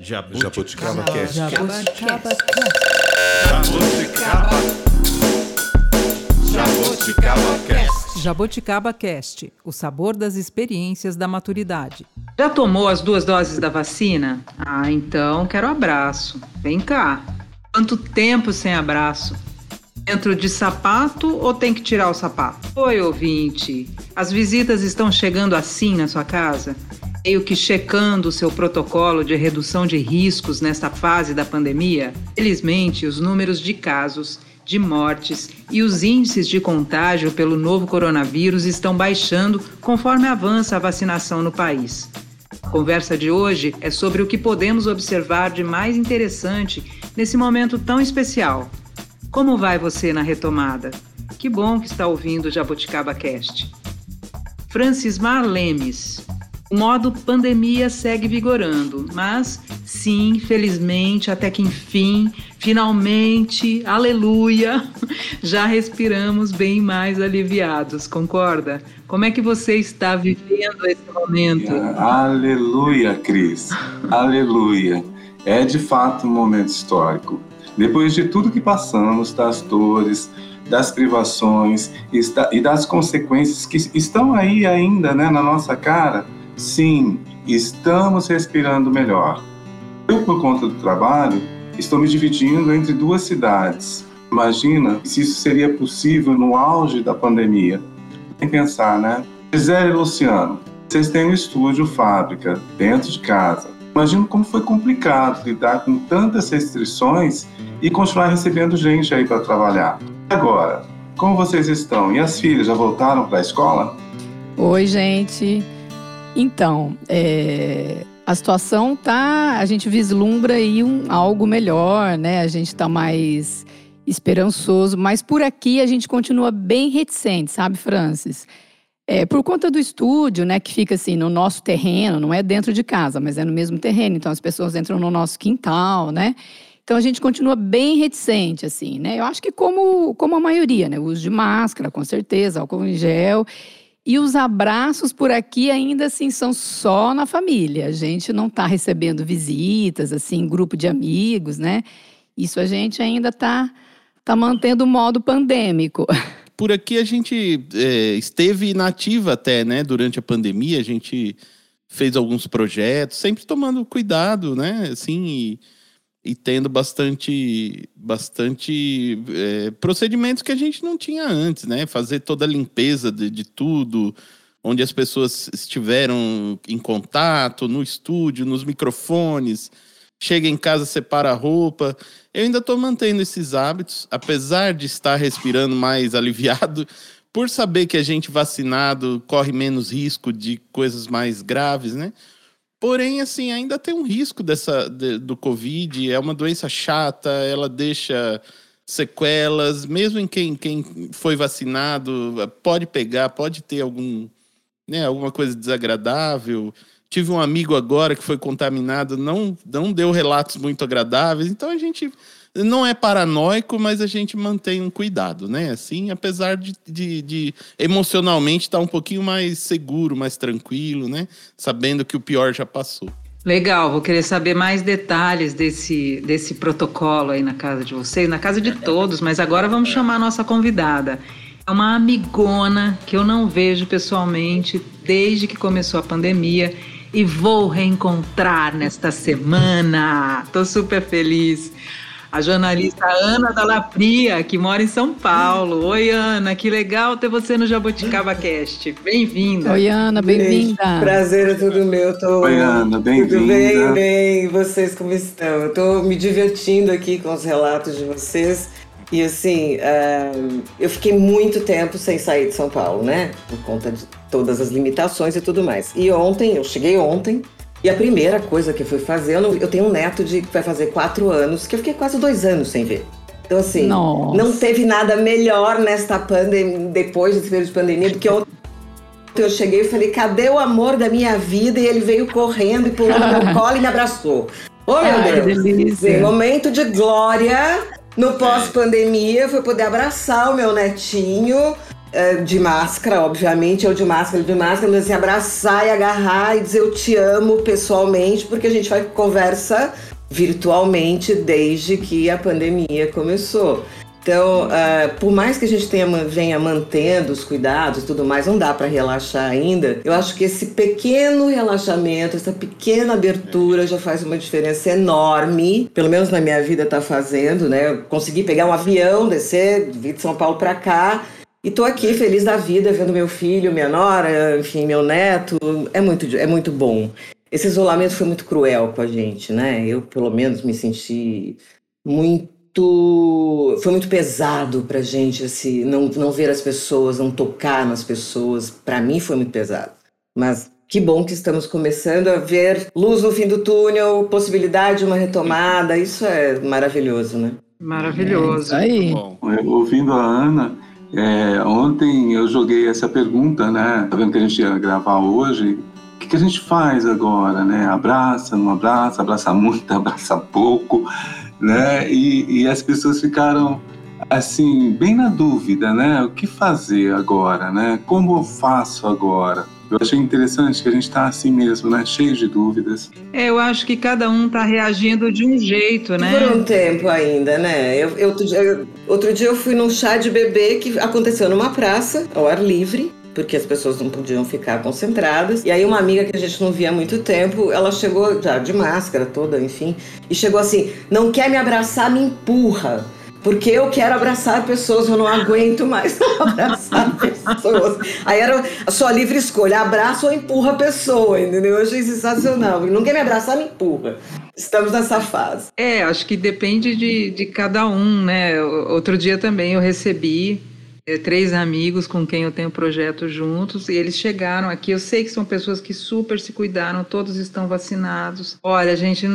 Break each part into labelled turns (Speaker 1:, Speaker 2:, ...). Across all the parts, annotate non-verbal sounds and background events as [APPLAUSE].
Speaker 1: Jabuticaba Cast.
Speaker 2: Jabuticaba
Speaker 1: Jabuticaba Cast.
Speaker 2: Jaboticaba Cast, o sabor das experiências da maturidade.
Speaker 3: Já tomou as duas doses da vacina? Ah, então quero abraço. Vem cá. Quanto tempo sem abraço? Dentro de sapato ou tem que tirar o sapato? Oi, ouvinte. As visitas estão chegando assim na sua casa? Meio que checando o seu protocolo de redução de riscos nesta fase da pandemia? Felizmente, os números de casos, de mortes e os índices de contágio pelo novo coronavírus estão baixando conforme avança a vacinação no país. A conversa de hoje é sobre o que podemos observar de mais interessante nesse momento tão especial. Como vai você na retomada? Que bom que está ouvindo o Jabuticaba Cast. Francis Mar Lemes. O modo pandemia segue vigorando, mas sim, felizmente, até que enfim, finalmente, aleluia, [LAUGHS] já respiramos bem mais aliviados, concorda? Como é que você está vivendo esse momento?
Speaker 4: Aleluia, Cris. Aleluia. É de fato um momento histórico. Depois de tudo que passamos, das dores, das privações e das consequências que estão aí ainda né, na nossa cara, sim, estamos respirando melhor. Eu, por conta do trabalho, estou me dividindo entre duas cidades. Imagina se isso seria possível no auge da pandemia. Tem que pensar, né? Gisele e Luciano, vocês têm um estúdio, fábrica, dentro de casa. Imagina como foi complicado lidar com tantas restrições e continuar recebendo gente aí para trabalhar. Agora, como vocês estão? E as filhas já voltaram para a escola?
Speaker 5: Oi, gente. Então, é, a situação tá. A gente vislumbra aí um, algo melhor, né? A gente está mais esperançoso, mas por aqui a gente continua bem reticente, sabe, Francis? É, por conta do estúdio, né, que fica assim no nosso terreno, não é dentro de casa, mas é no mesmo terreno, então as pessoas entram no nosso quintal, né? Então a gente continua bem reticente, assim, né? Eu acho que como, como a maioria, né? O uso de máscara, com certeza, álcool em gel. E os abraços por aqui ainda assim são só na família. A gente não está recebendo visitas, assim, grupo de amigos, né? Isso a gente ainda está tá mantendo o modo pandêmico. [LAUGHS]
Speaker 1: Por aqui a gente é, esteve inativa até, né? Durante a pandemia, a gente fez alguns projetos, sempre tomando cuidado, né? Assim, e e tendo bastante, bastante é, procedimentos que a gente não tinha antes, né? Fazer toda a limpeza de, de tudo, onde as pessoas estiveram em contato, no estúdio, nos microfones, chega em casa, separa a roupa. Eu ainda estou mantendo esses hábitos, apesar de estar respirando mais [LAUGHS] aliviado, por saber que a gente vacinado corre menos risco de coisas mais graves, né? Porém, assim, ainda tem um risco dessa de, do Covid. É uma doença chata, ela deixa sequelas, mesmo em quem, quem foi vacinado, pode pegar, pode ter algum, né, alguma coisa desagradável. Tive um amigo agora que foi contaminado, não, não deu relatos muito agradáveis. Então a gente não é paranoico, mas a gente mantém um cuidado, né? Assim, apesar de, de, de emocionalmente estar tá um pouquinho mais seguro, mais tranquilo, né? Sabendo que o pior já passou.
Speaker 3: Legal, vou querer saber mais detalhes desse, desse protocolo aí na casa de vocês, na casa de todos, mas agora vamos chamar a nossa convidada. É uma amigona que eu não vejo pessoalmente desde que começou a pandemia e vou reencontrar nesta semana. Tô super feliz a jornalista Ana Dalapria, que mora em São Paulo. Oi, Ana, que legal ter você no Jabuticaba Cast. Bem-vinda.
Speaker 5: Oi, Ana, bem-vinda.
Speaker 6: Prazer é tudo meu. Tô...
Speaker 4: Oi, Ana, bem-vinda.
Speaker 6: Tudo bem, bem. E vocês como estão? Eu tô me divertindo aqui com os relatos de vocês. E assim, uh, eu fiquei muito tempo sem sair de São Paulo, né? Por conta de todas as limitações e tudo mais. E ontem, eu cheguei ontem, e a primeira coisa que eu fui fazer, eu, eu tenho um neto de que vai fazer quatro anos, que eu fiquei quase dois anos sem ver. Então, assim, Nossa. não teve nada melhor nesta pandemia, depois desse período de pandemia, do que ontem eu cheguei e falei, cadê o amor da minha vida? E ele veio correndo e pulando no meu [LAUGHS] colo e me abraçou. Oh, meu Ai, Deus! Delícia. Momento de glória no pós-pandemia, foi poder abraçar o meu netinho é, de máscara, obviamente, eu de máscara, de máscara, mas assim, abraçar e agarrar e dizer eu te amo pessoalmente, porque a gente vai conversa virtualmente desde que a pandemia começou. Então, uh, por mais que a gente tenha, venha mantendo os cuidados e tudo mais, não dá para relaxar ainda. Eu acho que esse pequeno relaxamento, essa pequena abertura já faz uma diferença enorme. Pelo menos na minha vida está fazendo, né? Eu consegui pegar um avião, descer, vir de São Paulo para cá. E tô aqui feliz da vida, vendo meu filho, minha nora, enfim, meu neto. É muito, é muito bom. Esse isolamento foi muito cruel com a gente, né? Eu, pelo menos, me senti muito foi muito pesado pra gente assim, não, não ver as pessoas, não tocar nas pessoas. Para mim foi muito pesado. Mas que bom que estamos começando a ver luz no fim do túnel, possibilidade de uma retomada. Isso é maravilhoso, né?
Speaker 3: Maravilhoso.
Speaker 5: É aí.
Speaker 4: Ouvindo a Ana, é, ontem eu joguei essa pergunta, né? Tá vendo que a gente ia gravar hoje? O que, que a gente faz agora, né? Abraça, não abraça, abraça muito, [LAUGHS] abraça pouco né? E, e as pessoas ficaram assim bem na dúvida, né? O que fazer agora, né? Como eu faço agora? Eu achei interessante que a gente está assim mesmo, né? Cheio de dúvidas.
Speaker 3: É, eu acho que cada um está reagindo de um jeito, né?
Speaker 6: Por um tempo ainda, né? Eu, eu, eu, outro dia eu fui num chá de bebê que aconteceu numa praça, ao ar livre porque as pessoas não podiam ficar concentradas. E aí uma amiga que a gente não via há muito tempo, ela chegou já de máscara toda, enfim, e chegou assim: "Não quer me abraçar, me empurra". Porque eu quero abraçar pessoas, eu não aguento mais [LAUGHS] abraçar pessoas. Aí era a sua livre escolha, abraça ou empurra a pessoa, entendeu? Eu achei sensacional. Não quer me abraçar, me empurra. Estamos nessa fase.
Speaker 3: É, acho que depende de, de cada um, né? Outro dia também eu recebi é, três amigos com quem eu tenho projeto juntos e eles chegaram aqui. Eu sei que são pessoas que super se cuidaram, todos estão vacinados. Olha, gente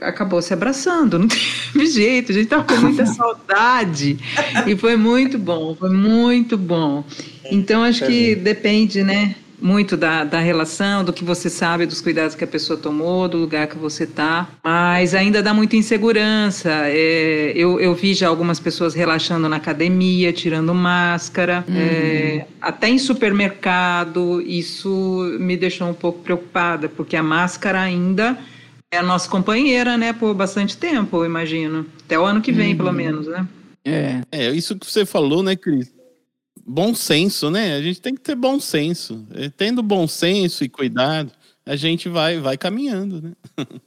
Speaker 3: acabou se abraçando, não [LAUGHS] teve jeito, a gente estava com muita [LAUGHS] saudade e foi muito bom, foi muito bom. Então acho que depende, né? muito da, da relação, do que você sabe, dos cuidados que a pessoa tomou, do lugar que você está, mas ainda dá muita insegurança. É, eu, eu vi já algumas pessoas relaxando na academia, tirando máscara, uhum. é, até em supermercado, isso me deixou um pouco preocupada, porque a máscara ainda é a nossa companheira, né, por bastante tempo, eu imagino. Até o ano que vem, uhum. pelo menos, né?
Speaker 1: É. é, isso que você falou, né, Cris? bom senso, né? A gente tem que ter bom senso. Tendo bom senso e cuidado, a gente vai, vai caminhando, né? [LAUGHS]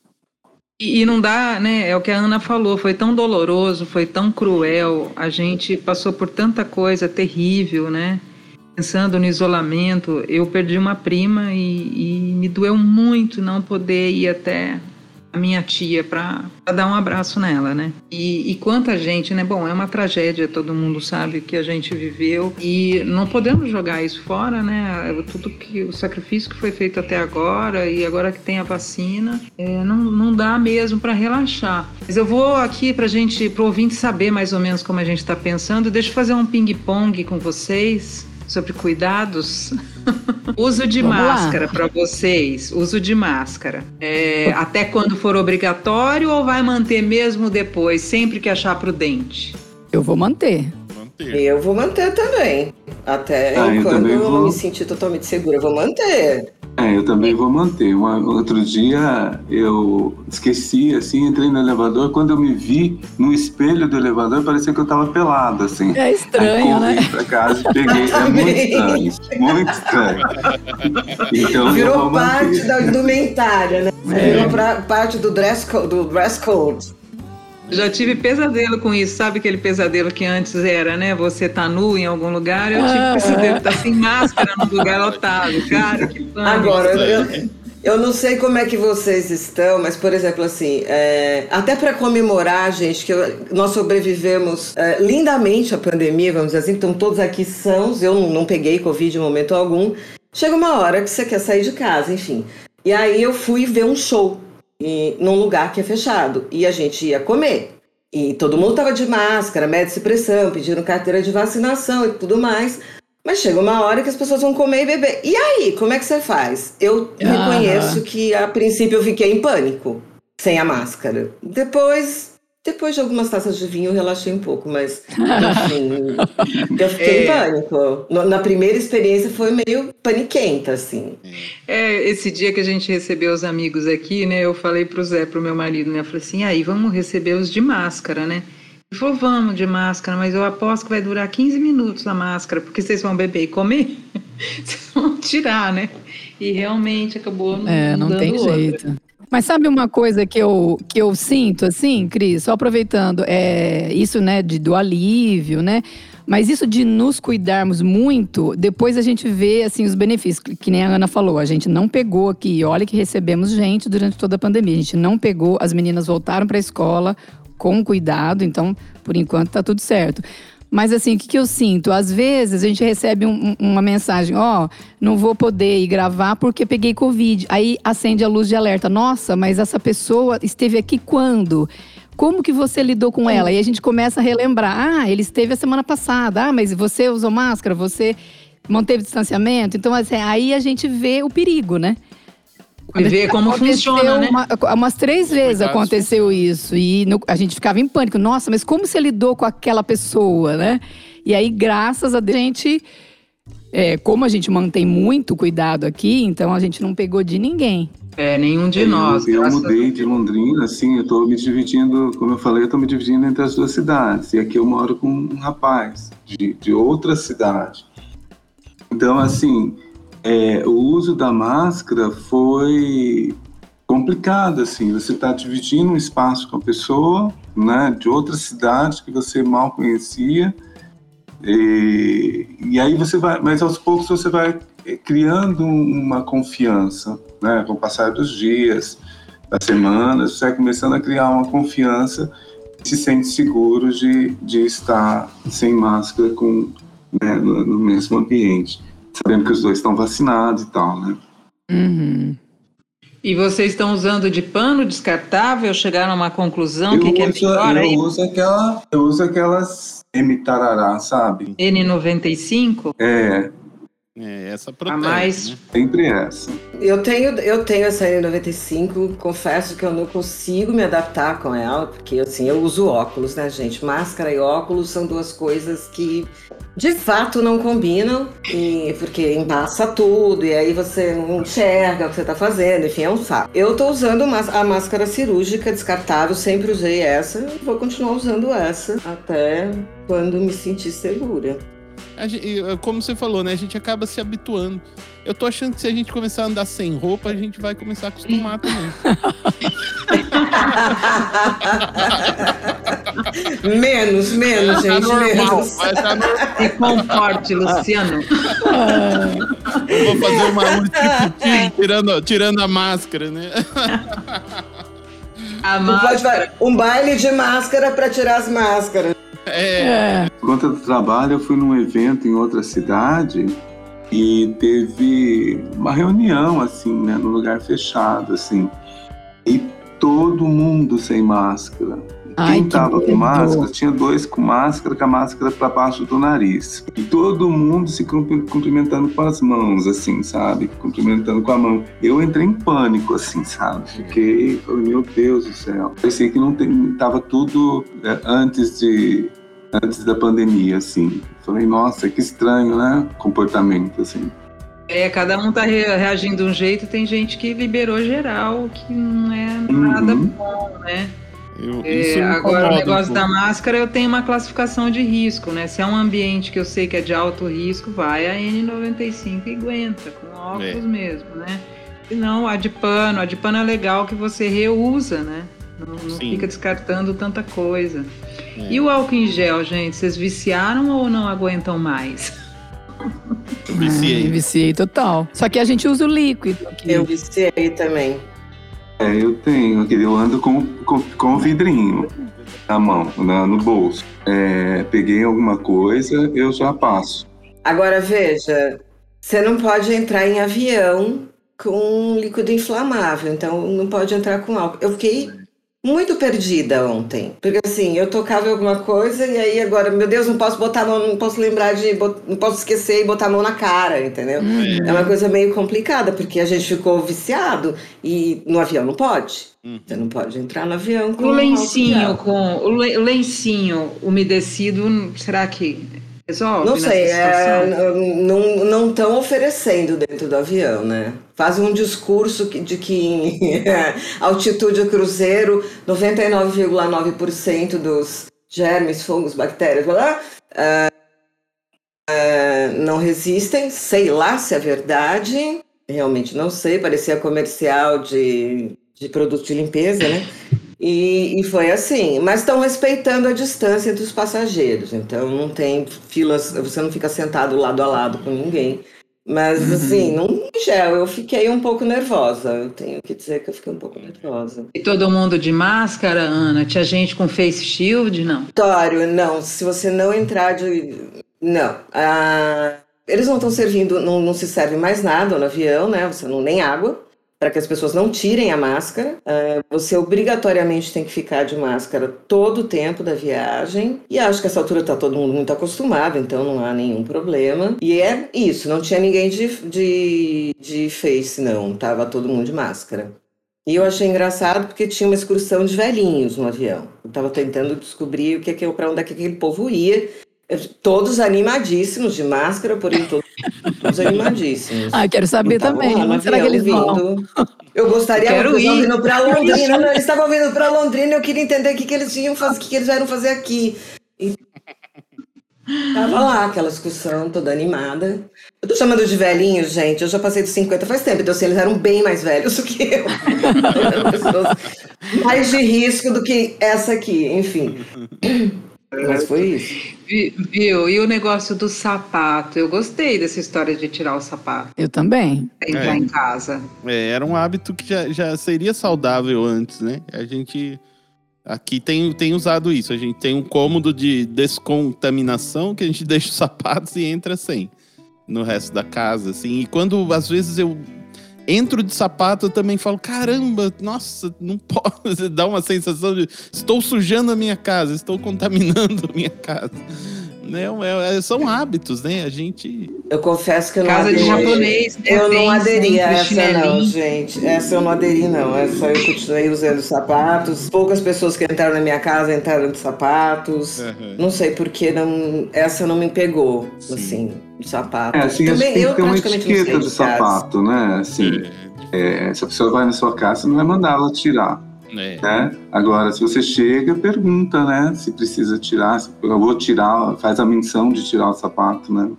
Speaker 3: E, e não dá, né? É o que a Ana falou, foi tão doloroso, foi tão cruel, a gente passou por tanta coisa terrível, né? Pensando no isolamento, eu perdi uma prima e, e me doeu muito não poder ir até a minha tia para dar um abraço nela, né? E, e, quanta gente, né? Bom, é uma tragédia, todo mundo sabe que a gente viveu e não podemos jogar isso fora, né? Tudo que o sacrifício que foi feito até agora e agora que tem a vacina, é, não, não dá mesmo para relaxar. Mas eu vou aqui para gente, para ouvinte saber mais ou menos como a gente está pensando. Deixa eu fazer um ping-pong com vocês sobre cuidados. [LAUGHS] uso de Vamos máscara para vocês. Uso de máscara. É, até quando for obrigatório ou vai manter mesmo depois, sempre que achar prudente?
Speaker 5: Eu vou manter.
Speaker 6: manter. Eu vou manter também. Até ah, quando eu, eu vou... me sentir totalmente segura, eu vou manter.
Speaker 4: É, eu também vou manter. Uma, outro dia eu esqueci, assim, entrei no elevador. Quando eu me vi no espelho do elevador, parecia que eu tava pelado, assim.
Speaker 5: É estranho,
Speaker 4: Aí,
Speaker 5: né?
Speaker 4: pra casa e peguei. É muito estranho. Muito estranho.
Speaker 6: Então, Virou parte da indumentária, né? É. Virou pra, parte do dress, code, do dress code.
Speaker 3: Já tive pesadelo com isso, sabe aquele pesadelo que antes era, né? Você tá nu em algum lugar, eu tive ah, pesadelo, tá sem máscara no lugar lotado, cara, que pânico.
Speaker 6: Agora, eu, eu não sei como é que vocês estão, mas, por exemplo, assim, é, até para comemorar, gente, que eu, nós sobrevivemos é, lindamente à pandemia, vamos dizer assim, então todos aqui sãos, eu não, não peguei Covid em momento algum. Chega uma hora que você quer sair de casa, enfim. E aí eu fui ver um show e, num lugar que é fechado. E a gente ia comer. E todo mundo tava de máscara, média pressão, pedindo carteira de vacinação e tudo mais. Mas chega uma hora que as pessoas vão comer e beber. E aí, como é que você faz? Eu reconheço que a princípio eu fiquei em pânico, sem a máscara. Depois Depois de algumas taças de vinho, eu relaxei um pouco, mas, [LAUGHS] enfim, eu fiquei em
Speaker 3: É.
Speaker 6: pânico. No- Na primeira experiência foi meio paniquenta, assim.
Speaker 3: É, esse dia que a gente recebeu os amigos aqui, né? Eu falei pro Zé, pro meu marido, né? Eu falei assim, aí vamos receber os de máscara, né? Ele falou, vamos de máscara, mas eu aposto que vai durar 15 minutos a máscara, porque vocês vão beber e comer, [LAUGHS] vocês vão tirar, né? E realmente acabou não,
Speaker 5: É, não
Speaker 3: dando
Speaker 5: tem
Speaker 3: outra.
Speaker 5: jeito. Mas sabe uma coisa que eu, que eu sinto, assim, Cris? Só aproveitando, é isso, né, de, do alívio, né? Mas isso de nos cuidarmos muito, depois a gente vê, assim, os benefícios. Que nem a Ana falou, a gente não pegou aqui. Olha que recebemos gente durante toda a pandemia. A gente não pegou, as meninas voltaram para a escola com cuidado, então, por enquanto, tá tudo certo. Mas assim, o que, que eu sinto? Às vezes a gente recebe um- um- uma mensagem, ó, não vou poder ir gravar porque peguei Covid. Aí acende a luz de alerta. Nossa, mas essa pessoa esteve aqui quando? Como que você lidou com ela? E a gente começa a relembrar. Ah, ele esteve a semana passada. Ah, mas você usou máscara, você manteve distanciamento. Então, assim, aí a gente vê o perigo, né?
Speaker 3: E ver como funciona, né?
Speaker 5: uma- umas três vezes aconteceu isso. E no- a gente ficava em pânico. Nossa, mas como você lidou com aquela pessoa, né? E aí, graças a Deus, a gente. é, como a gente mantém muito cuidado aqui, então a gente não pegou de ninguém.
Speaker 3: É, nenhum de
Speaker 4: Eu-
Speaker 3: nós.
Speaker 4: Eu, mudei de Londrina, assim, eu estou me dividindo, como eu falei, eu estou me dividindo entre as duas cidades. E aqui eu moro com um rapaz de, de outra cidade. Então, assim, é, o uso da máscara foi complicado, assim. Você está dividindo um espaço com a pessoa, né, de outra cidade que você mal conhecia. E, e aí você vai, mas aos poucos você vai criando uma confiança, né? Com o passar dos dias, das semanas, você vai começando a criar uma confiança se sente seguro de, de estar sem máscara com, né, no, no mesmo ambiente, sabendo que os dois estão vacinados e tal, né?
Speaker 5: Uhum.
Speaker 3: E vocês estão usando de pano descartável? Chegaram a uma conclusão? O que, que é melhor
Speaker 4: eu
Speaker 3: aí?
Speaker 4: uso aquela, eu uso aquelas M-tarará, sabe?
Speaker 3: N95?
Speaker 4: É,
Speaker 1: É, essa
Speaker 3: A
Speaker 1: protege,
Speaker 3: mais
Speaker 1: né?
Speaker 4: sempre essa.
Speaker 6: Eu tenho, eu tenho essa N95, confesso que eu não consigo me adaptar com ela, porque assim, eu uso óculos, né, gente? Máscara e óculos são duas coisas que de fato não combinam, e, porque embaça tudo, e aí você não enxerga o que você tá fazendo, enfim, é um fato. Eu tô usando a máscara cirúrgica descartável, sempre usei essa, vou continuar usando essa até quando me sentir segura.
Speaker 1: A gente- eh, como você falou, né? A gente acaba se habituando. Eu tô achando que se a gente começar a andar sem roupa, a gente vai começar a acostumar também. [LAUGHS]
Speaker 6: menos, menos,
Speaker 1: Tá
Speaker 6: gente,
Speaker 1: normal,
Speaker 6: menos.
Speaker 3: se [LAUGHS] comporte, Luciano.
Speaker 1: Eu vou fazer uma um striptease tirando, tirando a máscara, né?
Speaker 3: A máscara.
Speaker 6: um baile de máscara para tirar as máscaras.
Speaker 1: É.
Speaker 4: Por conta do trabalho, eu fui num evento em outra cidade e teve uma reunião, assim, né, num lugar fechado, assim, e todo mundo sem máscara.
Speaker 5: Ai,
Speaker 4: Quem
Speaker 5: que
Speaker 4: tava com máscara, tinha dois com máscara, com a máscara para baixo do nariz. E todo mundo se cumpri- cumprimentando com as mãos, assim, sabe? Cumprimentando com a mão. Eu entrei em pânico, assim, sabe? Fiquei, falei, meu Deus do céu. Parecia que não tem, tava tudo é, antes de antes da pandemia, assim. Falei, nossa, que estranho, né? Comportamento, assim.
Speaker 3: É, cada um tá re- reagindo de um jeito, tem gente que liberou geral, que não é nada
Speaker 4: Uhum.
Speaker 3: bom, né?
Speaker 1: Eu,
Speaker 3: É, agora, o
Speaker 1: incomoda um
Speaker 3: negócio da máscara, eu tenho uma classificação de risco, né? Se é um ambiente que eu sei que é de alto risco, vai a N95 e aguenta, com óculos
Speaker 1: É.
Speaker 3: mesmo, né? E não, a de pano, a de pano é legal que você reusa, né? Não, não fica descartando tanta coisa.
Speaker 1: É.
Speaker 3: E o álcool em gel, gente, vocês viciaram ou não aguentam mais?
Speaker 1: Eu viciei.
Speaker 5: Viciei total. Só que a gente usa o líquido aqui.
Speaker 6: Eu viciei também.
Speaker 4: É, eu tenho eu ando com, com, com o vidrinho na mão, na- no bolso. É, peguei alguma coisa, eu já passo.
Speaker 6: Agora veja, você não pode entrar em avião com líquido inflamável, então não pode entrar com álcool. Eu fiquei muito perdida ontem. Porque assim, eu tocava alguma coisa e aí agora, meu Deus, não posso botar a mão, não posso lembrar de. Não posso esquecer e botar a mão na cara, entendeu? É uma coisa meio complicada, porque a gente ficou viciado e no avião não pode. Você não pode entrar no avião com
Speaker 3: O lencinho com o lencinho umedecido, será que resolve?
Speaker 6: Não sei, é, não não estão oferecendo dentro do avião, né? Fazem um discurso de que em [LAUGHS] altitude cruzeiro, 99,9% dos germes, fungos, bactérias, blá, blá, ah, ah, não resistem. Sei lá se é verdade, realmente não sei. Parecia comercial de, de produto de limpeza, né? E, e foi assim, mas estão respeitando a distância dos passageiros, então não tem filas, você não fica sentado lado a lado com ninguém. Mas assim, não gel, eu fiquei um pouco nervosa. Eu tenho que dizer que eu fiquei um pouco nervosa.
Speaker 3: E todo mundo de máscara, Ana? Tinha gente com face shield? Não.
Speaker 6: Vitório, não, se você não entrar de. Não. Ah, eles não estão servindo, não, não se serve mais nada no avião, né? Você não nem água, para que as pessoas não tirem a máscara. Ah, você obrigatoriamente tem que ficar de máscara todo o tempo da viagem. E acho que essa altura está todo mundo muito acostumado, então não há nenhum problema. E é isso, não tinha ninguém de, de, de face, não. Tava todo mundo de máscara. E eu achei engraçado porque tinha uma excursão de velhinhos no avião. Eu estava tentando descobrir o que que para onde é que aquele povo ia. Todos animadíssimos de máscara, porém todos, todos animadíssimos.
Speaker 5: Ah, quero saber
Speaker 6: estavam
Speaker 5: também.
Speaker 6: lá
Speaker 5: será que eles vão?
Speaker 6: vindo. Eu gostaria
Speaker 3: Eu quero ir.
Speaker 6: estavam vindo para Londrina. Não, eles estavam vindo para Londrina eu queria entender o que, que eles iam fazer, o que, que eles vieram fazer aqui. E tava lá, aquela excursão toda animada. Eu tô chamando de velhinhos, gente. Eu já passei dos 50 faz tempo, então assim, eles eram bem mais velhos do que eu. [LAUGHS] Mais de risco do que essa aqui, enfim. Mas foi isso.
Speaker 3: Vi- Viu? E o negócio do sapato? Eu gostei dessa história de tirar o sapato
Speaker 5: Eu também.
Speaker 3: pra entrar
Speaker 1: É.
Speaker 3: em casa.
Speaker 1: É, era um hábito que já, já seria saudável antes, né? A gente aqui tem, tem usado isso. A gente tem um cômodo de descontaminação que a gente [LAUGHS] deixa os sapatos e entra sem no resto da casa, assim. E quando às vezes eu entro de sapato, eu também falo: caramba, nossa, não posso. [LAUGHS] Dá uma sensação de estou sujando a minha casa, estou contaminando a minha casa. Não, é- é- são hábitos, né? A gente.
Speaker 6: Eu confesso que eu não
Speaker 3: Casa de
Speaker 6: aderi.
Speaker 3: japonês, né?
Speaker 6: Eu
Speaker 3: Tem
Speaker 6: não aderi a essa, não, gente. Essa eu não aderi, não. Essa eu continuei usando sapatos. Poucas pessoas que entraram na minha casa entraram de sapatos.
Speaker 1: Uhum.
Speaker 6: Não sei porque não, essa não me pegou,
Speaker 1: Sim.
Speaker 6: assim, de sapatos.
Speaker 4: É, assim, acho que tem que ter uma etiqueta de sapato, né? Assim, é, se a pessoa vai na sua casa, você não vai mandar ela tirar,
Speaker 1: É.
Speaker 4: né? Agora, se você chega, pergunta, né? Se precisa tirar, se eu vou tirar, faz a menção de tirar o sapato, né?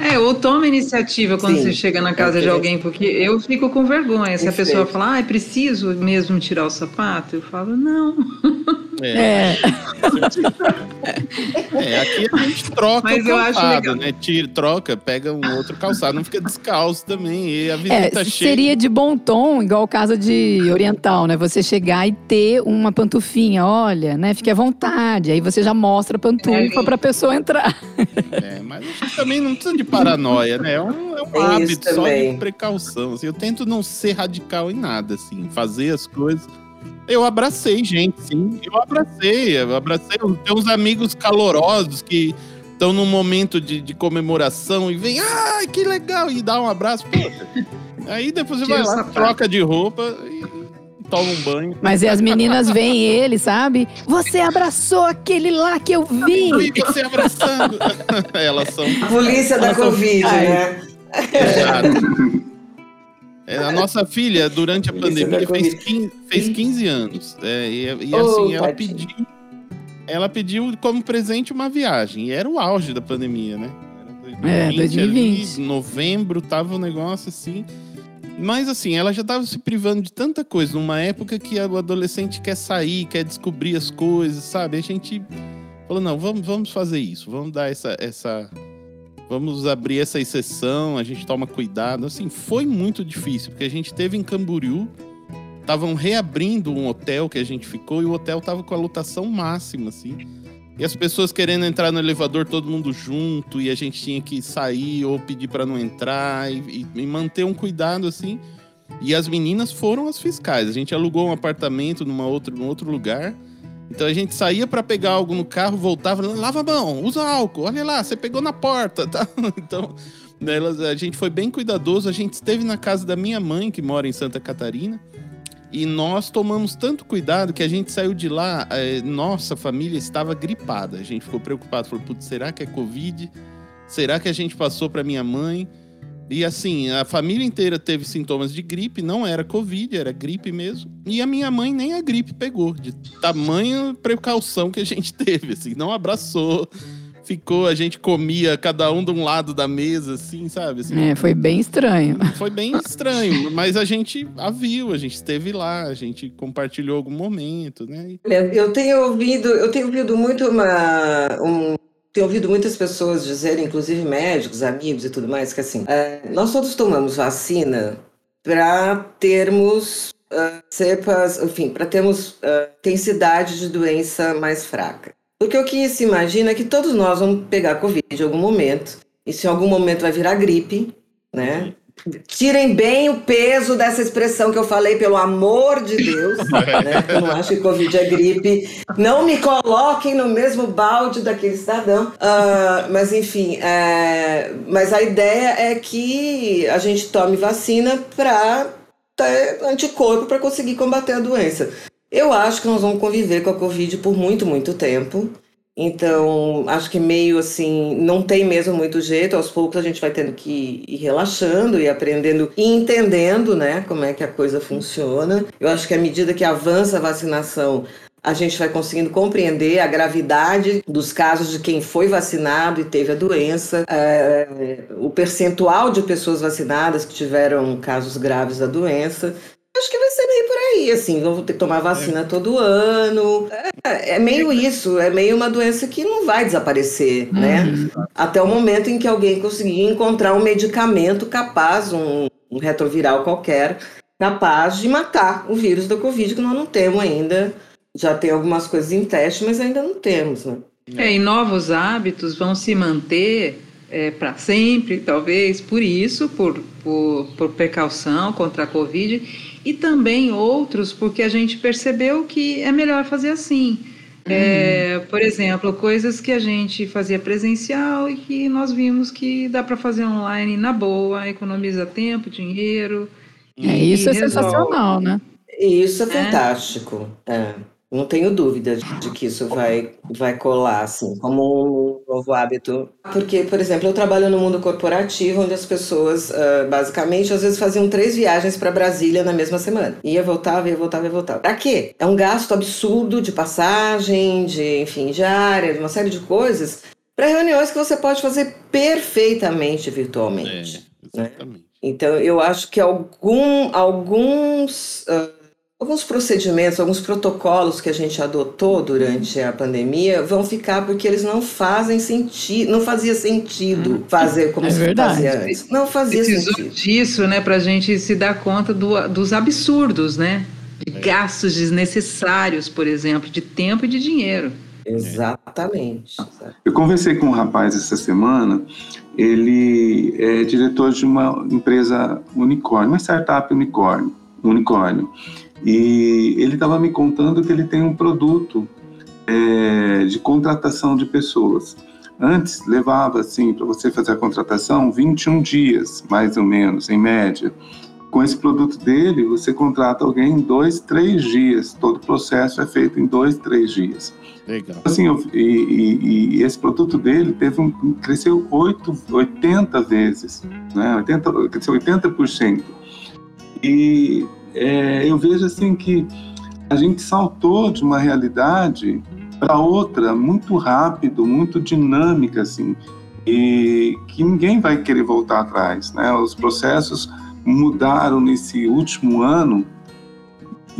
Speaker 3: É, ou toma iniciativa quando
Speaker 6: Sim,
Speaker 3: você chega na casa de alguém, porque eu fico com vergonha. Se a pessoa falar, ah, é preciso mesmo tirar o sapato, eu falo, não. [LAUGHS]
Speaker 1: É.
Speaker 5: É.
Speaker 1: É, aqui a gente troca
Speaker 3: Mas
Speaker 1: o
Speaker 3: eu acho
Speaker 1: calçado,
Speaker 3: legal.
Speaker 1: né? Tira, troca, pega um outro calçado, não fica descalço também. E a
Speaker 5: É,
Speaker 1: visita chega.
Speaker 5: seria de bom tom, igual casa de oriental, né? Você chegar e ter uma pantufinha, olha, né? Fique à vontade. Aí você já mostra a pantufa
Speaker 3: É.
Speaker 5: pra pessoa entrar.
Speaker 1: É, mas a gente também não precisa de paranoia, né? É um, é um
Speaker 6: É
Speaker 1: hábito só de precaução. assim. eu tento não ser radical em nada, assim, fazer as coisas. Eu abracei gente, sim. Eu abracei, eu abracei. Tem uns amigos calorosos que estão num momento de, de comemoração e vem, ai, que legal, e dá um abraço. [LAUGHS] Aí depois você
Speaker 3: Tira
Speaker 1: vai lá,
Speaker 3: sapato.
Speaker 1: troca de roupa e toma um banho.
Speaker 5: Mas e as meninas veem ele, sabe? Você abraçou aquele lá que eu vi.
Speaker 1: Vi você abraçando. [LAUGHS] Elas são.
Speaker 6: A polícia da
Speaker 1: Elas são-
Speaker 6: Covid,
Speaker 5: Ai.
Speaker 6: né?
Speaker 1: Exato. [LAUGHS] É, a nossa filha, durante a pandemia, fez
Speaker 6: Covid.
Speaker 1: 15, fez 15 anos. É, e e,
Speaker 6: Oh,
Speaker 1: assim, ela pediu. Ela pediu como presente uma viagem. E era o auge da pandemia, né? Era
Speaker 5: É, 2020.
Speaker 1: ali, novembro, tava um negócio assim. Mas assim, ela já tava se privando de tanta coisa, numa época que o adolescente quer sair, quer descobrir as coisas, sabe? A gente falou, não, vamos, vamos fazer isso, vamos dar essa, essa. Vamos abrir essa exceção, a gente toma cuidado. Assim, foi muito difícil, porque a gente teve em Camboriú, estavam reabrindo um hotel que a gente ficou e o hotel tava com a lotação máxima, assim. E as pessoas querendo entrar no elevador, todo mundo junto, e a gente tinha que sair ou pedir para não entrar e, e- manter um cuidado assim. E as meninas foram as fiscais. A gente alugou um apartamento numa outra, num outro lugar. Então a gente saía para pegar algo no carro, voltava, lava a mão, usa álcool, olha lá, você pegou na porta, [LAUGHS] tá? Então, nelas, a gente foi bem cuidadoso. A gente esteve na casa da minha mãe, que mora em Santa Catarina. E nós tomamos tanto cuidado que a gente saiu de lá, é, nossa família estava gripada. A gente ficou preocupado, falou, putz, será que é Covid? Será que a gente passou para minha mãe? E assim, a família inteira teve sintomas de gripe, não era Covid, era gripe mesmo. E a minha mãe nem a gripe pegou, de tamanha precaução que a gente [LAUGHS] teve, assim, não abraçou, ficou, a gente comia cada um de um lado da mesa, assim, sabe? Assim,
Speaker 5: É, foi bem estranho.
Speaker 1: foi bem estranho, mas a gente a viu, a gente esteve lá, a gente compartilhou algum momento, né?
Speaker 6: Eu tenho ouvido, eu tenho ouvido muito uma, um, tenho ouvido muitas pessoas dizerem, inclusive médicos, amigos e tudo mais, que assim, é, nós todos tomamos vacina para termos ah, cepas, enfim, para termos ah, intensidade de doença mais fraca. Porque o que se imagina é que todos nós vamos pegar Covid em algum momento, isso em algum momento vai virar gripe, né? Tirem bem o peso dessa expressão que eu falei, pelo amor de Deus. [LAUGHS] né? Eu não acho que Covid é gripe. Não me coloquem no mesmo balde daquele cidadão. Ah, mas, enfim, é, mas a ideia é que a gente tome vacina para ter anticorpo para conseguir combater a doença. Eu acho que nós vamos conviver com a Covid por muito, muito tempo. Então, acho que meio assim, não tem mesmo muito jeito. Aos poucos a gente vai tendo que ir relaxando e aprendendo e entendendo, né, como é que a coisa funciona. Eu acho que à medida que avança a vacinação, a gente vai conseguindo compreender a gravidade dos casos de quem foi vacinado e teve a doença, é, o percentual de pessoas vacinadas que tiveram casos graves da doença. Acho que vai aí, assim, vamos ter que tomar vacina todo ano. É, é meio isso, é meio uma doença que não vai desaparecer, né? Até o momento em que alguém conseguir encontrar um medicamento capaz, um, um retroviral qualquer, capaz de matar o vírus da Covid, que nós não temos ainda. Já tem algumas coisas em teste, mas ainda não temos, né?
Speaker 3: É, e novos hábitos vão se manter para sempre, talvez, por isso, por, por, por precaução contra a Covid, e também outros porque a gente percebeu que é melhor fazer assim. É, por exemplo, coisas que a gente fazia presencial e que nós vimos que dá para fazer online na boa, economiza tempo, dinheiro.
Speaker 5: É,
Speaker 3: e
Speaker 5: isso é
Speaker 3: resolve.
Speaker 5: sensacional, né?
Speaker 6: Isso é
Speaker 3: É.
Speaker 6: fantástico. É. Não tenho dúvida de, de que isso vai, vai colar, assim, como um novo hábito. Porque, por exemplo, eu trabalho no mundo corporativo, onde as pessoas, ah, basicamente, às vezes faziam três viagens para Brasília na mesma semana. Ia, voltava, ia, voltava, ia, voltava. Pra quê? É um gasto absurdo de passagem, de, enfim, diária, de uma série de coisas, para reuniões que você pode fazer perfeitamente virtualmente.
Speaker 1: É, exatamente.
Speaker 6: Então, eu acho que algum, alguns, ah, alguns procedimentos, alguns protocolos que a gente adotou durante a pandemia vão ficar porque eles não fazem sentido, não fazia sentido fazer como
Speaker 5: É
Speaker 6: se
Speaker 5: verdade.
Speaker 6: fazia antes. Não fazia
Speaker 3: Precisou
Speaker 6: sentido.
Speaker 3: disso, né, para a gente se dar conta do- dos absurdos, né? De gastos desnecessários, por exemplo, de tempo e de dinheiro.
Speaker 6: Exatamente.
Speaker 4: Eu conversei com um rapaz essa semana, ele é diretor de uma empresa unicórnio, uma startup unicórnio, unicórnio. E ele estava me contando que ele tem um produto é, de contratação de pessoas. Antes levava assim para você fazer a contratação 21 dias, mais ou menos, em média. Com esse produto dele, você contrata alguém em dois, três dias. Todo o processo é feito em dois, três dias.
Speaker 1: Legal.
Speaker 4: Assim, eu- e, e- e esse produto dele teve um, cresceu 8, 80 vezes, né? 80, cresceu 80%. E é, eu vejo assim que a gente saltou de uma realidade para outra muito rápido, muito dinâmica, assim, e que ninguém vai querer voltar atrás, né? Os processos mudaram nesse último ano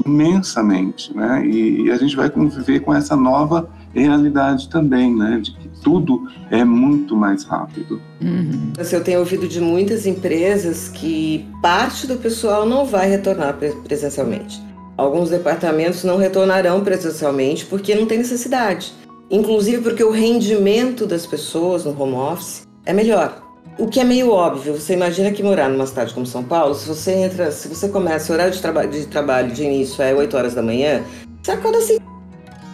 Speaker 4: imensamente, né? E, a gente vai conviver com essa nova realidade também, né? De tudo é muito mais rápido.
Speaker 5: Uhum.
Speaker 6: Eu tenho ouvido de muitas empresas que parte do pessoal não vai retornar pre- presencialmente. Alguns departamentos não retornarão presencialmente porque não tem necessidade. Inclusive porque o rendimento das pessoas no home office é melhor. o que é meio óbvio, você imagina que morar numa cidade como São Paulo, se você entra, se você começa, o horário de, traba de trabalho de início é 8 horas da manhã, você acorda assim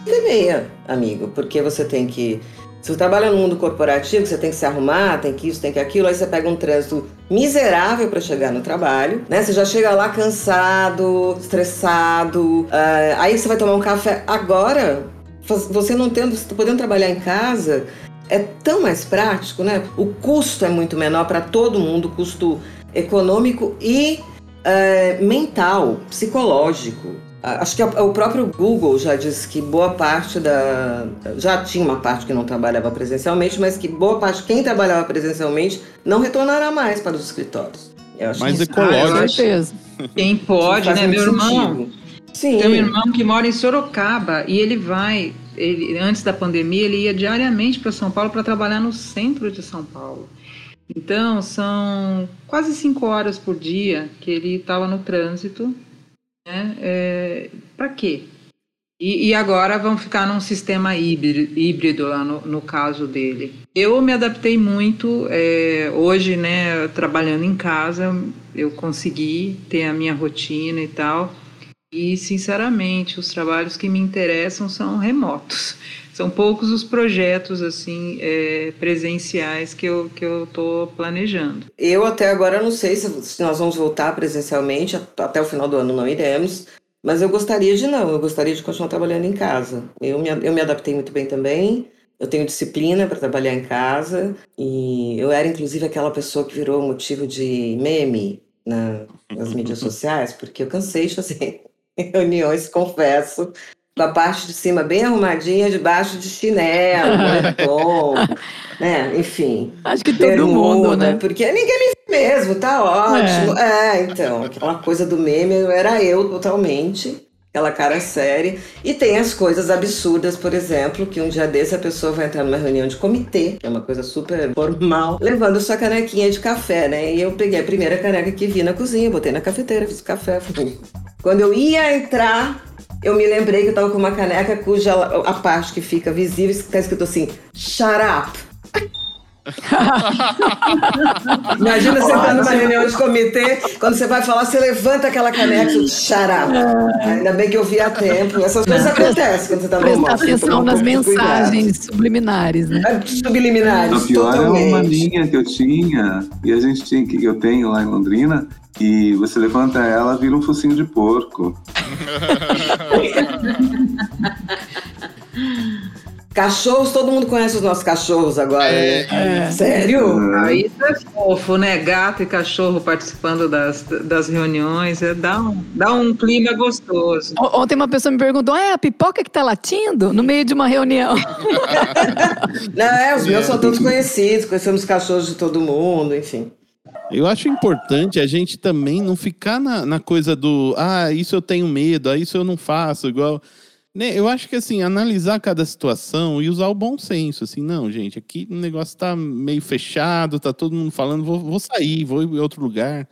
Speaker 6: e meia, amigo, porque você tem que. Se você trabalha no mundo corporativo, você tem que se arrumar, tem que isso, tem que aquilo, aí você pega um trânsito miserável para chegar no trabalho, né? Você já chega lá cansado, estressado, uh, aí você vai tomar um café. Agora, você não tendo, podendo trabalhar em casa, é tão mais prático, né? O custo é muito menor para todo mundo, custo econômico e é, mental, psicológico. Acho que o próprio Google já disse que boa parte da. Já tinha uma parte que não trabalhava presencialmente, mas que boa parte, quem trabalhava presencialmente, não retornará mais para os escritórios.
Speaker 1: mais ecológico.
Speaker 3: Com certeza. Quem pode, né? Meu irmão. Sim. Tem um irmão que mora em Sorocaba e ele vai ele, antes da pandemia, ele ia diariamente para São Paulo para trabalhar no centro de São Paulo. Então, são quase cinco horas por dia que ele estava no trânsito. Né? É, para quê? E, e, agora vamos ficar num sistema híbrido lá no, no, caso dele. Eu me adaptei muito. É, hoje, né, trabalhando em casa, eu consegui ter a minha rotina e tal. E, sinceramente, os trabalhos que me interessam são remotos. São poucos os projetos assim é, presenciais que eu que eu estou planejando.
Speaker 6: Eu até agora não sei se, se nós vamos voltar presencialmente até o final do ano não iremos, mas eu gostaria de não. Eu gostaria de continuar trabalhando em casa. Eu me, eu me adaptei muito bem também. Eu tenho disciplina para trabalhar em casa e eu era inclusive aquela pessoa que virou motivo de meme na, nas mídias sociais, porque eu cansei de fazer [LAUGHS] reuniões, confesso, com a parte de cima bem arrumadinha, debaixo de chinelo, [LAUGHS] moletom, né? Enfim.
Speaker 5: Acho que todo bermuda, mundo, né?
Speaker 6: Porque ninguém me vê mesmo, tá ótimo. É. é, então, aquela coisa do meme era eu totalmente aquela cara séria. E tem as coisas absurdas, por exemplo, que um dia desse a pessoa vai entrar numa reunião de comitê, que é uma coisa super formal, levando sua canequinha de café, né? E eu peguei a primeira caneca que vi na cozinha, botei na cafeteira, fiz café. Quando eu ia entrar, eu me lembrei que eu tava com uma caneca cuja a parte que fica visível está escrito assim: Shut up. [LAUGHS] Imagina você estar numa reunião de comitê, quando você vai falar, você levanta aquela caneca e xará. Ainda bem que eu vi a tempo. Essas coisas acontecem quando você está no
Speaker 5: Prestar atenção nas mensagens subliminares, né? É,
Speaker 6: subliminares.
Speaker 4: A pior totalmente. é uma linha que eu tinha, e a gente tinha, que eu tenho lá em Londrina, e você levanta ela, vira um focinho de porco. [LAUGHS] [LAUGHS]
Speaker 6: Cachorros, todo mundo conhece os nossos cachorros agora, é, né? É. Sério?
Speaker 3: Aí isso é fofo, né? Gato e cachorro participando das, das reuniões, é, dá, um, dá um clima gostoso.
Speaker 5: Ontem uma pessoa me perguntou: é a pipoca que tá latindo no meio de uma reunião? [LAUGHS]
Speaker 6: Não, é, os meus são todos conhecidos, conhecemos cachorros de todo mundo, enfim.
Speaker 1: Eu acho importante a gente também não ficar na, na coisa do ah, isso eu tenho medo, ah, isso eu não faço, igual. Né, eu acho que assim, analisar cada situação e usar o bom senso, assim, não, gente, aqui o negócio tá meio fechado, tá todo mundo falando, vou, vou sair, vou em outro lugar.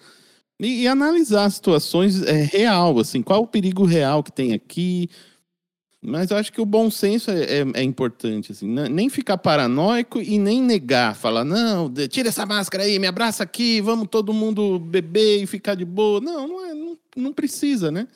Speaker 1: E, e analisar situações é, real, assim, qual o perigo real que tem aqui. Mas eu acho que o bom senso é, é, é importante, assim, né? nem ficar paranoico e nem negar, falar, não, tira essa máscara aí, me abraça aqui, vamos todo mundo beber e ficar de boa. Não, não, é, não, não precisa, né?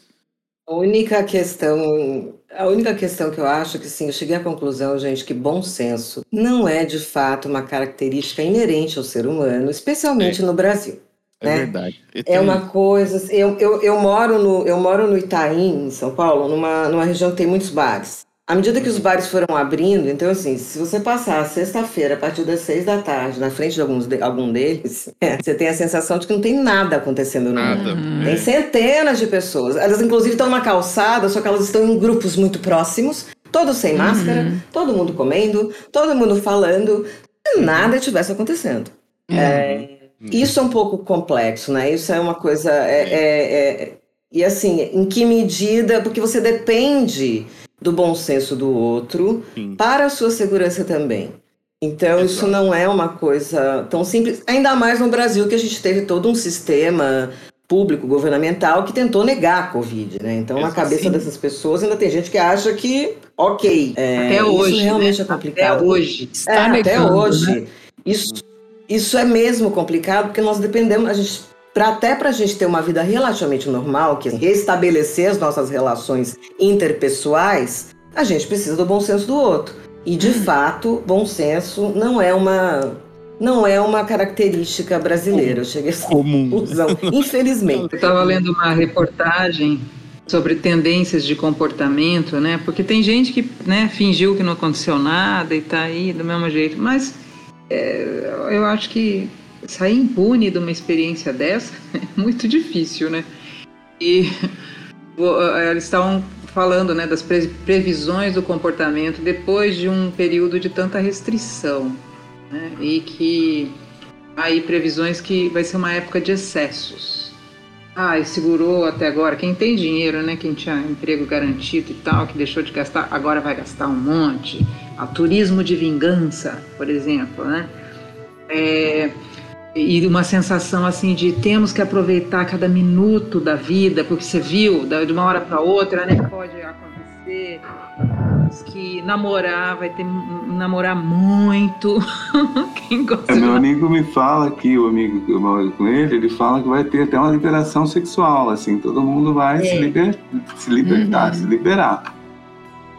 Speaker 6: A única questão, a única questão que eu acho que sim, eu cheguei à conclusão, gente, que bom senso não é de fato uma característica inerente ao ser humano, especialmente é. no Brasil.
Speaker 1: É né? verdade.
Speaker 6: É uma coisa. Eu, eu, eu, moro no, eu moro no Itaim, em São Paulo, numa, numa região que tem muitos bares. À medida que os bares foram abrindo, então assim, se você passar sexta-feira a partir das seis da tarde na frente de, alguns de algum deles, [LAUGHS] é, você tem a sensação de que não tem nada acontecendo no nada. mundo. Tem centenas de pessoas. Elas inclusive estão na calçada, só que elas estão em grupos muito próximos, todos sem máscara, uhum. todo mundo comendo, todo mundo falando, nada estivesse acontecendo. Uhum. É, isso é um pouco complexo, né? Isso é uma coisa. É, é, é, e assim, em que medida? Porque você depende do bom senso do outro Sim. para a sua segurança também. Então, Exato. isso não é uma coisa tão simples, ainda mais no Brasil, que a gente teve todo um sistema público, governamental, que tentou negar a Covid, né? Então, na cabeça Sim. dessas pessoas, ainda tem gente que acha que, ok.
Speaker 3: É, até hoje.
Speaker 6: Isso realmente
Speaker 3: né?
Speaker 6: é complicado.
Speaker 3: Até hoje.
Speaker 6: É, até hoje. Né? Isso isso é mesmo complicado porque nós dependemos, a gente, pra, até para a gente ter uma vida relativamente normal, que é restabelecer as nossas relações interpessoais, a gente precisa do bom senso do outro. E de fato, bom senso não é uma não é uma característica brasileira. Eu cheguei a essa conclusão, infelizmente.
Speaker 3: Eu estava lendo uma reportagem sobre tendências de comportamento, né? Porque tem gente que né, fingiu que não aconteceu nada e está aí do mesmo jeito, mas é, eu acho que sair impune de uma experiência dessa [LAUGHS] é muito difícil, né? E eles estavam falando né, das previsões do comportamento depois de um período de tanta restrição né? e que aí previsões que vai ser uma época de excessos. Ah, e segurou até agora. Quem tem dinheiro, né? Quem tinha emprego garantido e tal, que deixou de gastar, agora vai gastar um monte. A turismo de vingança, por exemplo, né? É, e uma sensação assim de temos que aproveitar cada minuto da vida, porque você viu, de uma hora para outra, né? Pode acontecer que namorar vai ter namorar muito. [LAUGHS]
Speaker 4: Quem gosta é, meu amigo me fala aqui, o amigo que eu moro com ele, ele fala que vai ter até uma liberação sexual, assim, todo mundo vai é. se, liber, se libertar, uhum. se liberar.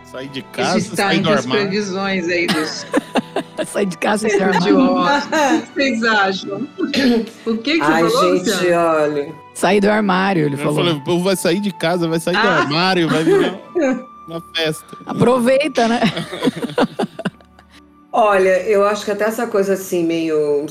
Speaker 1: Sair de casa, Isso está sair entre as
Speaker 3: previsões aí dos... [LAUGHS]
Speaker 5: sair de casa e se armar.
Speaker 3: O que vocês acham? O que, que
Speaker 6: Ai,
Speaker 3: você falou,
Speaker 6: gente, Luciano? olha...
Speaker 5: Sair do armário, ele eu falou.
Speaker 1: Falei, o povo vai sair de casa, vai sair ah. do armário, vai virar... Uma [LAUGHS] festa.
Speaker 5: Aproveita, né? [LAUGHS]
Speaker 6: Olha, eu acho que até essa coisa assim, meio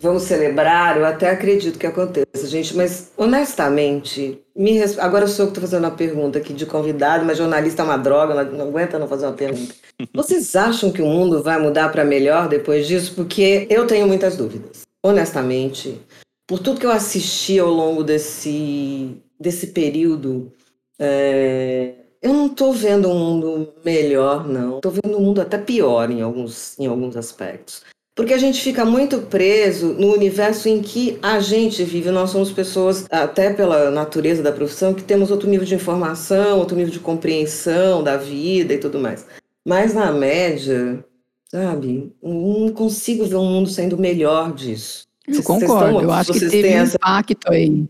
Speaker 6: vamos celebrar, eu até acredito que aconteça, gente, mas honestamente, me res... agora eu sou que estou fazendo uma pergunta aqui de convidado, mas jornalista é uma droga, não aguenta não fazer uma pergunta. [LAUGHS] Vocês acham que o mundo vai mudar para melhor depois disso? Porque eu tenho muitas dúvidas. Honestamente, por tudo que eu assisti ao longo desse, desse período, é eu não estou vendo um mundo melhor, não. Estou vendo um mundo até pior em alguns, em alguns aspectos. Porque a gente fica muito preso no universo em que a gente vive. Nós somos pessoas, até pela natureza da profissão, que temos outro nível de informação, outro nível de compreensão da vida e tudo mais. Mas na média, sabe, não consigo ver um mundo sendo melhor disso.
Speaker 5: Eu concordo, estão, eu acho que teve um essa, impacto aí.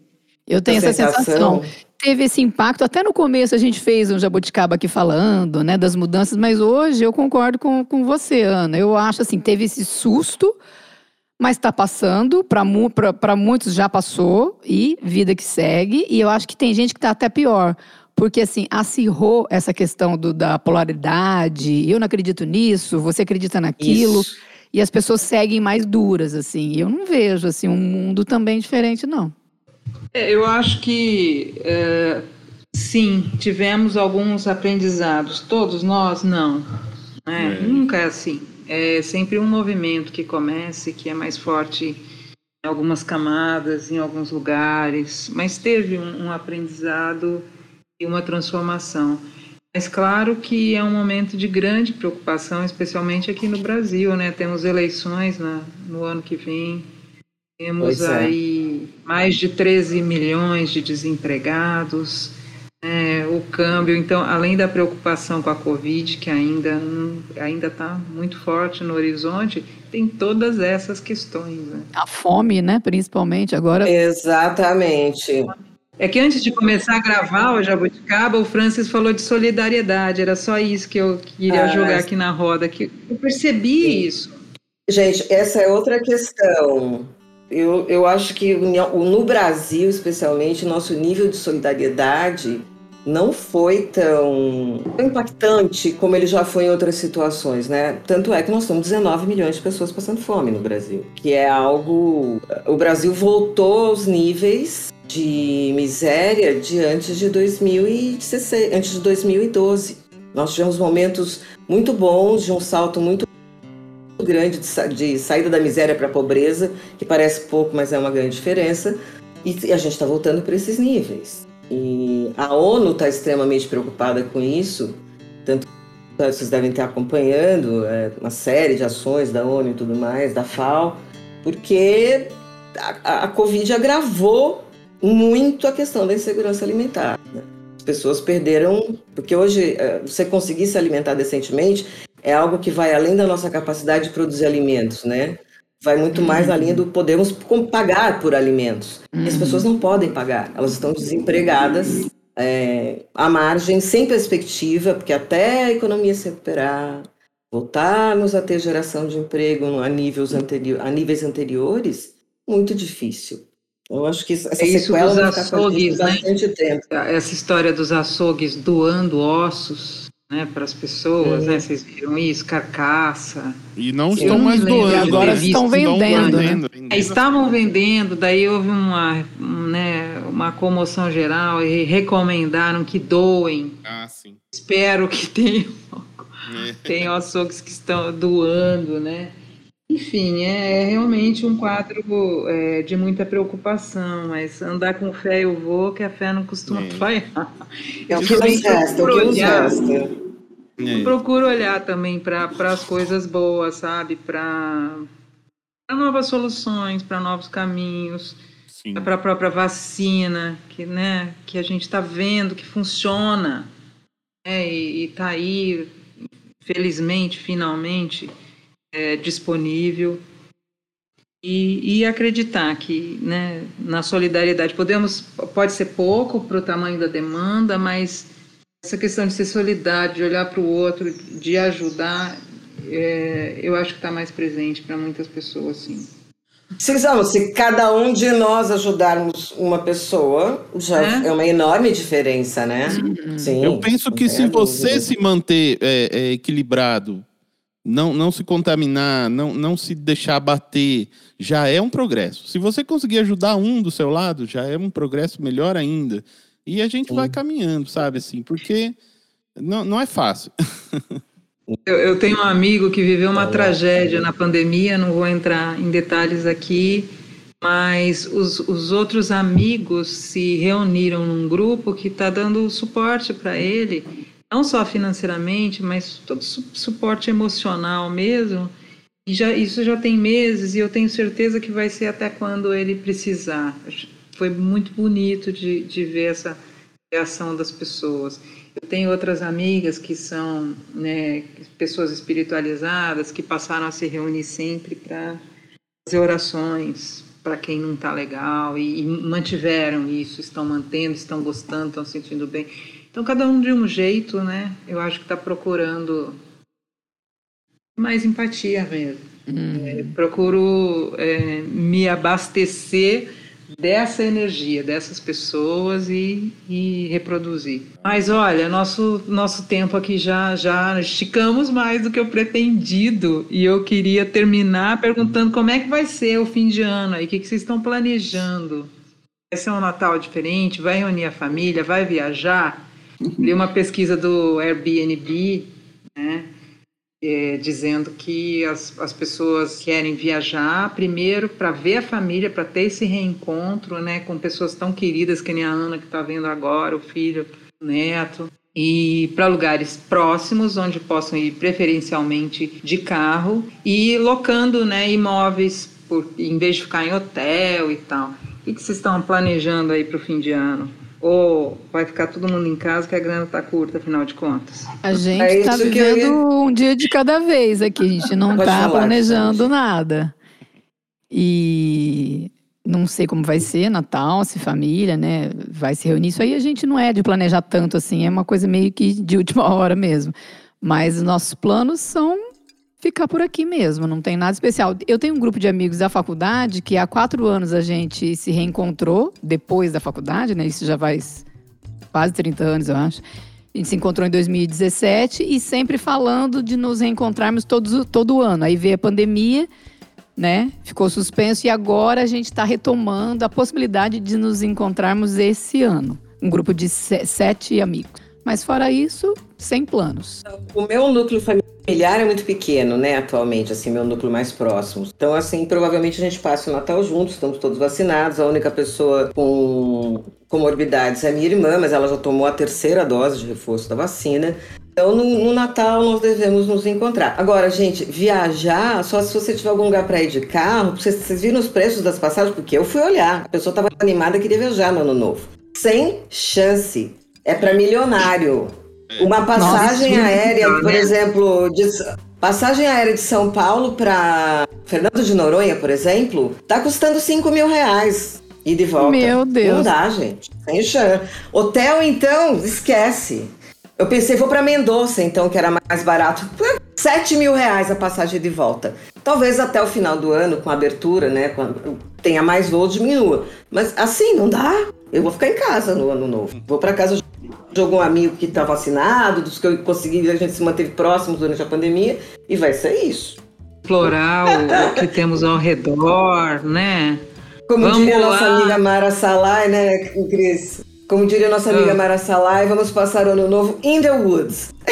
Speaker 5: Eu tenho essa sensação teve esse impacto. Até no começo a gente fez um jabuticaba aqui falando, né, das mudanças, mas hoje eu concordo com, com você, Ana. Eu acho assim, teve esse susto, mas está passando, para muitos já passou, e vida que segue. E eu acho que tem gente que está até pior. Porque, assim, acirrou essa questão do, da polaridade. Eu não acredito nisso, você acredita naquilo. Isso. E as pessoas seguem mais duras, assim. Eu não vejo, assim, um mundo também diferente, não.
Speaker 3: É, eu acho que é, sim, tivemos alguns aprendizados. Todos nós, não. Né? É. Nunca é assim. É sempre um movimento que começa e que é mais forte em algumas camadas, em alguns lugares, mas teve um, um aprendizado e uma transformação. Mas claro que é um momento de grande preocupação, especialmente aqui no Brasil, né? Temos eleições na, no ano que vem, temos é. aí mais de 13 milhões de desempregados, é, o câmbio. Então, além da preocupação com a Covid, que ainda ainda está muito forte no horizonte, tem todas essas questões. Né?
Speaker 5: A fome, né? Principalmente agora.
Speaker 6: Exatamente.
Speaker 3: É que antes de começar a gravar o Jabuticaba, o Francis falou de solidariedade. Era só isso que eu queria ah, jogar aqui na roda. Que eu percebi sim. isso.
Speaker 6: Gente, essa é outra questão. Eu, eu acho que no Brasil, especialmente, nosso nível de solidariedade não foi tão impactante como ele já foi em outras situações, né? Tanto é que nós temos 19 milhões de pessoas passando fome no Brasil, que é algo. O Brasil voltou aos níveis de miséria de antes de 2016, antes de 2012. Nós tivemos momentos muito bons, de um salto muito grande de, de saída da miséria para a pobreza, que parece pouco, mas é uma grande diferença. E a gente está voltando para esses níveis. E a ONU está extremamente preocupada com isso, tanto que vocês devem estar acompanhando é, uma série de ações da ONU e tudo mais, da FAO, porque a, a Covid agravou muito a questão da insegurança alimentar. Né? As pessoas perderam, porque hoje é, você conseguir se alimentar decentemente é algo que vai além da nossa capacidade de produzir alimentos, né? vai muito mais na linha do podemos pagar por alimentos. Uhum. As pessoas não podem pagar, elas estão desempregadas, é, à margem, sem perspectiva, porque até a economia se recuperar, voltarmos a ter geração de emprego a níveis, anterior, a níveis anteriores, muito difícil. Eu acho que essa é isso sequela
Speaker 3: dos açougues, né? bastante tempo. Essa história dos açougues doando ossos né, para as pessoas, né? Vocês viram isso, carcaça.
Speaker 1: E não estão mais doando.
Speaker 5: Agora estão vendendo.
Speaker 3: vendendo, né? Estavam vendendo, daí houve uma, né, uma comoção geral e recomendaram que doem.
Speaker 1: Ah, sim.
Speaker 3: Espero que tenham, é. tenham açougues que estão doando, né? Enfim, é, é realmente um quadro é, de muita preocupação, mas andar com fé eu vou, que a fé não costuma é. falhar. [LAUGHS]
Speaker 6: Eu que também procuro olhar,
Speaker 3: eu procuro olhar também para as coisas boas, sabe? Para novas soluções, para novos caminhos, para a própria vacina, que, né, que a gente está vendo que funciona, né, e está aí, felizmente, finalmente é, disponível e, e, acreditar que né, na solidariedade podemos pode ser pouco para o tamanho da demanda, mas essa questão de ser solidário, de olhar para o outro, de ajudar, é, eu acho que está mais presente para muitas pessoas, sim.
Speaker 6: Cisão, se cada um de nós ajudarmos uma pessoa, já é, é uma enorme diferença, né?
Speaker 1: Sim. Eu penso que se você se manter é, é, equilibrado não, não se contaminar, não, não se deixar bater, já é um progresso. Se você conseguir ajudar um do seu lado, já é um progresso melhor ainda. E a gente Sim. vai caminhando, sabe, assim, porque não, não é fácil. [LAUGHS]
Speaker 3: Eu, eu tenho um amigo que viveu uma tragédia na pandemia, não vou entrar em detalhes aqui, mas os, os outros amigos se reuniram num grupo que está dando suporte para ele não só financeiramente, mas todo suporte emocional mesmo. E já, isso já tem meses e eu tenho certeza que vai ser até quando ele precisar. Foi muito bonito de, de ver essa reação das pessoas. Eu tenho outras amigas que são né, pessoas espiritualizadas que passaram a se reunir sempre para fazer orações para quem não está legal e, e mantiveram isso, estão mantendo, estão gostando, estão sentindo bem. Então, cada um de um jeito, né? Eu acho que está procurando mais empatia mesmo. Uhum. É, procuro é, me abastecer dessa energia, dessas pessoas e, e, reproduzir. Mas olha, nosso, nosso tempo aqui já, já esticamos mais do que o pretendido e eu queria terminar perguntando como é que vai ser o fim de ano aí, o que, que vocês estão planejando? Vai ser um Natal diferente? Vai reunir a família? Vai viajar? Li uma pesquisa do Airbnb, né, é, dizendo que as, as pessoas querem viajar primeiro para ver a família, para ter esse reencontro né, com pessoas tão queridas que nem a Ana que está vendo agora, o filho, o neto, e para lugares próximos, onde possam ir preferencialmente de carro e locando né, imóveis, por, em vez de ficar em hotel e tal. O que vocês estão planejando aí para o fim de ano? Ou vai ficar todo mundo em casa que a grana tá curta, afinal de contas?
Speaker 5: A gente é tá vivendo ia... um dia de cada vez aqui, a gente não tá falar, planejando nada. E não sei como vai ser Natal, se família, né, vai se reunir. Isso aí a gente não é de planejar tanto assim, é uma coisa meio que de última [LAUGHS] hora mesmo. Mas nossos planos são ficar por aqui mesmo, não tem nada especial. Eu tenho um grupo de amigos da faculdade que há quatro anos a gente se reencontrou, depois da faculdade, né? Isso já faz quase 30 anos, eu acho. A gente se encontrou em 2017 e sempre falando de nos reencontrarmos todos, todo ano. Aí veio a pandemia, né? Ficou suspenso e agora a gente está retomando a possibilidade de nos encontrarmos esse ano. Um grupo de sete amigos. Mas fora isso, sem planos.
Speaker 6: O meu núcleo familiar é muito pequeno, né, atualmente, assim, meu núcleo mais próximo. Então, assim, provavelmente a gente passa o Natal juntos, estamos todos vacinados. A única pessoa com comorbidades é a minha irmã, mas ela já tomou a terceira dose de reforço da vacina. Então, no, no, Natal, nós devemos nos encontrar. Agora, gente, viajar, só se você tiver algum lugar para ir de carro, vocês, vocês viram os preços das passagens? Porque eu fui olhar, a pessoa estava animada, queria viajar no Ano Novo. Sem chance. É para milionário. É. Uma passagem Nossa, aérea, por exemplo, de Passagem aérea de São Paulo para Fernando de Noronha, por exemplo, tá custando 5 mil reais. E de volta.
Speaker 5: Meu Deus.
Speaker 6: Não dá, gente. Sem chance. Hotel, então, esquece. Eu pensei, vou para Mendoza, então, que era mais barato. 7 mil reais a passagem de volta. Talvez até o final do ano, com a abertura, né? Quando tenha mais voo, diminua. Mas assim, não dá. Eu vou ficar em casa no ano novo. Vou para casa de algum amigo que está vacinado, dos que eu consegui, a gente se manteve próximos durante a pandemia, e vai ser isso.
Speaker 3: Explorar o, que temos ao redor, né?
Speaker 6: Como
Speaker 3: Vamos
Speaker 6: diria
Speaker 3: lá.
Speaker 6: nossa amiga Mara Salai, né, Cris? Como diria nossa amiga
Speaker 3: Ah.
Speaker 6: Mara Salai, vamos passar o ano novo in the woods. [LAUGHS]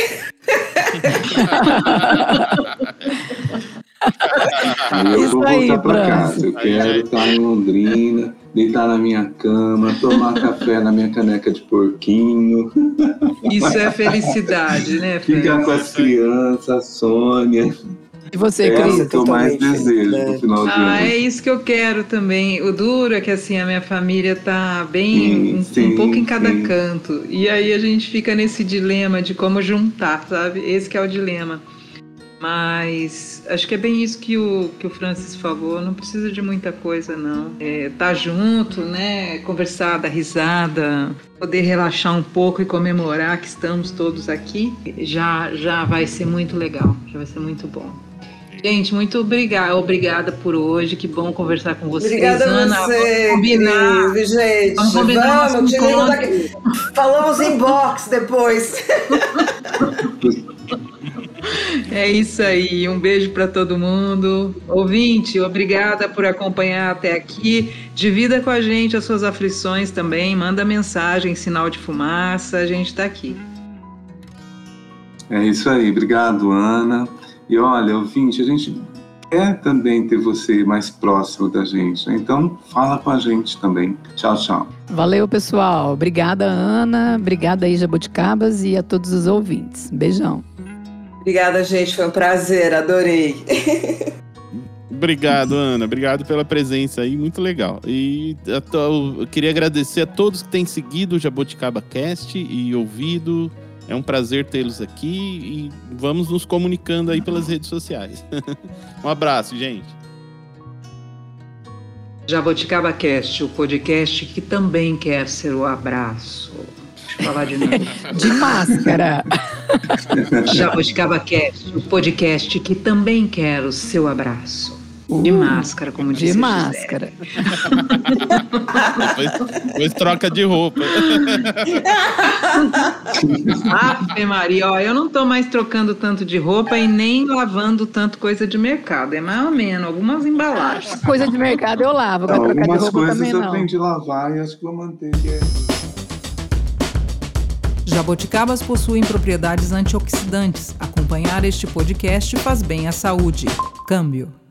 Speaker 4: Eu
Speaker 5: Isso
Speaker 4: vou
Speaker 5: aí,
Speaker 4: voltar pra
Speaker 5: Franz.
Speaker 4: casa. Eu quero estar em Londrina, deitar na minha cama, tomar café na minha caneca de porquinho,
Speaker 3: Isso é felicidade, né,
Speaker 4: ficar com as crianças, a Sônia.
Speaker 5: E você,
Speaker 4: É
Speaker 5: Cris?
Speaker 4: o que eu mais desejo no
Speaker 6: felicidade.
Speaker 4: final do
Speaker 3: Ah,
Speaker 4: ano.
Speaker 3: é isso que eu quero também. O duro é que assim, a minha família tá bem
Speaker 4: Sim,
Speaker 3: um, um
Speaker 4: sim,
Speaker 3: pouco em cada
Speaker 4: sim.
Speaker 3: canto. E aí a gente fica nesse dilema de como juntar, sabe? Esse que é o dilema. Mas acho que é bem isso que o, que o Francis falou. Não precisa de muita coisa, não. É, tá junto, né? Conversar, dar risada, poder relaxar um pouco e comemorar que estamos todos aqui, já, já vai ser muito legal. Já vai ser muito bom. Gente, muito obrigada, obrigada por hoje. Que bom conversar com vocês.
Speaker 6: Obrigada
Speaker 3: Ana,
Speaker 6: a você,
Speaker 3: vamos combinar.
Speaker 6: Cris, gente.
Speaker 3: Vamos combinar
Speaker 6: Vamos,
Speaker 3: nosso
Speaker 6: te ligo
Speaker 3: encontro.
Speaker 6: daqui. Falamos em box depois. [LAUGHS] [LAUGHS]
Speaker 3: É isso aí. Um beijo para todo mundo. Ouvinte, obrigada por acompanhar até aqui. Divida com a gente as suas aflições também. Manda mensagem, sinal de fumaça. A gente está aqui.
Speaker 4: É isso aí, obrigado, Ana. E olha, ouvinte, a gente quer também ter você mais próximo da gente, né? então fala com a gente também. Tchau, tchau.
Speaker 5: Valeu, pessoal. Obrigada, Ana. Obrigada aí, Jabuticabas, e a todos os ouvintes. Beijão.
Speaker 6: Obrigada, gente. Foi um prazer. Adorei.
Speaker 1: Obrigado, Ana. Obrigado pela presença aí, muito legal. E eu queria agradecer a todos que têm seguido o Jaboticaba Cast e ouvido. É um prazer tê-los aqui e vamos nos comunicando aí pelas redes sociais. [LAUGHS] um abraço, gente.
Speaker 3: Jaboticaba Cast, o podcast que também quer ser o abraço. Eu falar de novo. [LAUGHS]
Speaker 5: De máscara. [LAUGHS]
Speaker 3: Jaboticaba Cast, o podcast que também quer o seu abraço. De
Speaker 5: Uh,
Speaker 3: máscara, como disse
Speaker 5: De máscara.
Speaker 1: Depois, depois troca de roupa. [LAUGHS]
Speaker 3: Ave Maria, ó, eu não tô mais trocando tanto de roupa e nem lavando tanto coisa de mercado. É mais ou menos, algumas embalagens.
Speaker 5: Coisa de mercado eu lavo, agora trocar de
Speaker 4: Algumas
Speaker 5: roupa
Speaker 4: coisas
Speaker 5: também
Speaker 4: eu
Speaker 5: não.
Speaker 4: aprendi a lavar e acho que vou manter. Que é...
Speaker 2: Jaboticabas possuem propriedades antioxidantes. Acompanhar este podcast faz bem à saúde. Câmbio.